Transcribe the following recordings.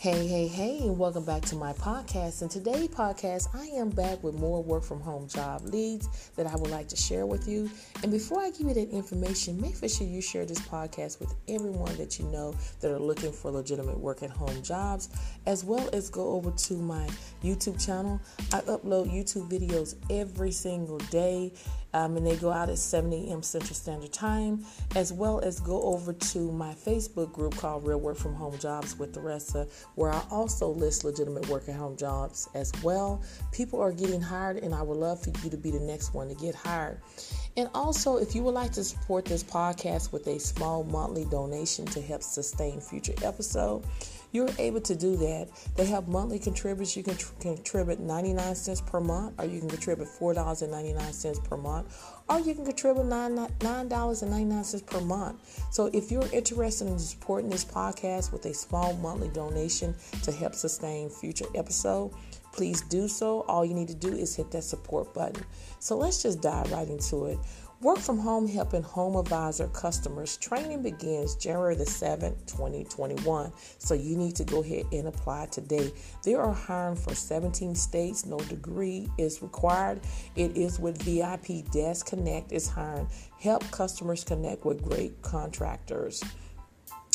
Hey, hey, hey, and welcome back to my podcast. And today's podcast, I am back with more work from home job leads that I would like to share with you. And before I give you that information, make sure you share this podcast with everyone that you know that are looking for legitimate work at home jobs, as well as go over to my YouTube channel. I upload YouTube videos every single day um, and they go out at 7 a.m. Central Standard Time, as well as go over to my Facebook group called Real Work from Home Jobs with the rest of where I also list legitimate work at home jobs as well. People are getting hired, and I would love for you to be the next one to get hired. And also, if you would like to support this podcast with a small monthly donation to help sustain future episodes, you're able to do that. They have monthly contributors. You can tr- contribute 99 cents per month, or you can contribute $4.99 per month, or you can contribute $9.99 per month. So if you're interested in supporting this podcast with a small monthly donation to help sustain future episodes, please do so. All you need to do is hit that support button. So let's just dive right into it. Work from home helping home advisor customers training begins January the 7th, 2021. So you need to go ahead and apply today. They are hiring for 17 states. No degree is required. It is with VIP Desk Connect is hiring. Help customers connect with great contractors.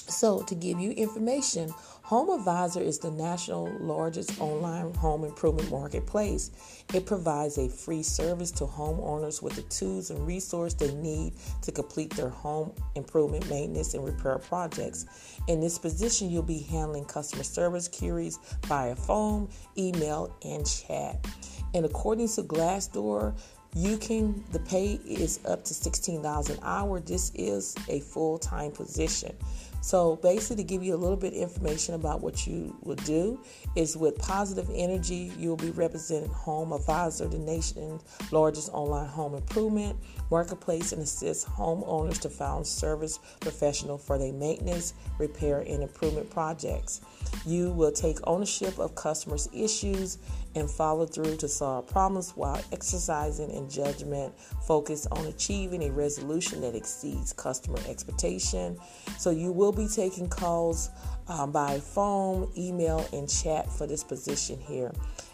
So, to give you information, Home Advisor is the national largest online home improvement marketplace. It provides a free service to homeowners with the tools and resources they need to complete their home improvement, maintenance, and repair projects. In this position, you'll be handling customer service queries via phone, email, and chat. And according to Glassdoor, you can the pay is up to $16 an hour. This is a full-time position. So basically, to give you a little bit information about what you will do is with positive energy, you'll be representing Home Advisor, the nation's largest online home improvement marketplace, and assist homeowners to find service professional for their maintenance, repair, and improvement projects. You will take ownership of customers' issues and follow through to solve problems while exercising in judgment, focus on achieving a resolution that exceeds customer expectation. So you will be taking calls um, by phone, email, and chat for this position here.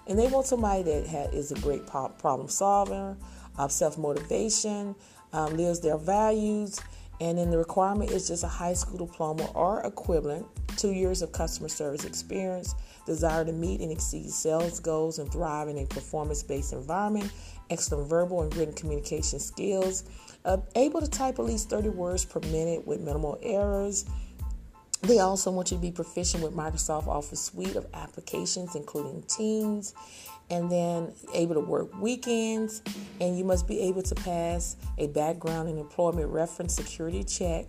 And they want somebody that ha- is a great problem solver, uh, self motivation, um, lives their values, and then the requirement is just a high school diploma or equivalent, two years of customer service experience, desire to meet and exceed sales goals and thrive in a performance based environment, excellent verbal and written communication skills, uh, able to type at least 30 words per minute with minimal errors. They also want you to be proficient with Microsoft Office suite of applications, including Teams, and then able to work weekends. And you must be able to pass a background and employment reference security check.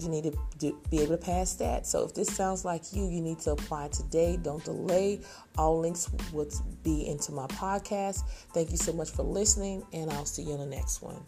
You need to be able to pass that. So if this sounds like you, you need to apply today. Don't delay. All links will be into my podcast. Thank you so much for listening, and I'll see you in the next one.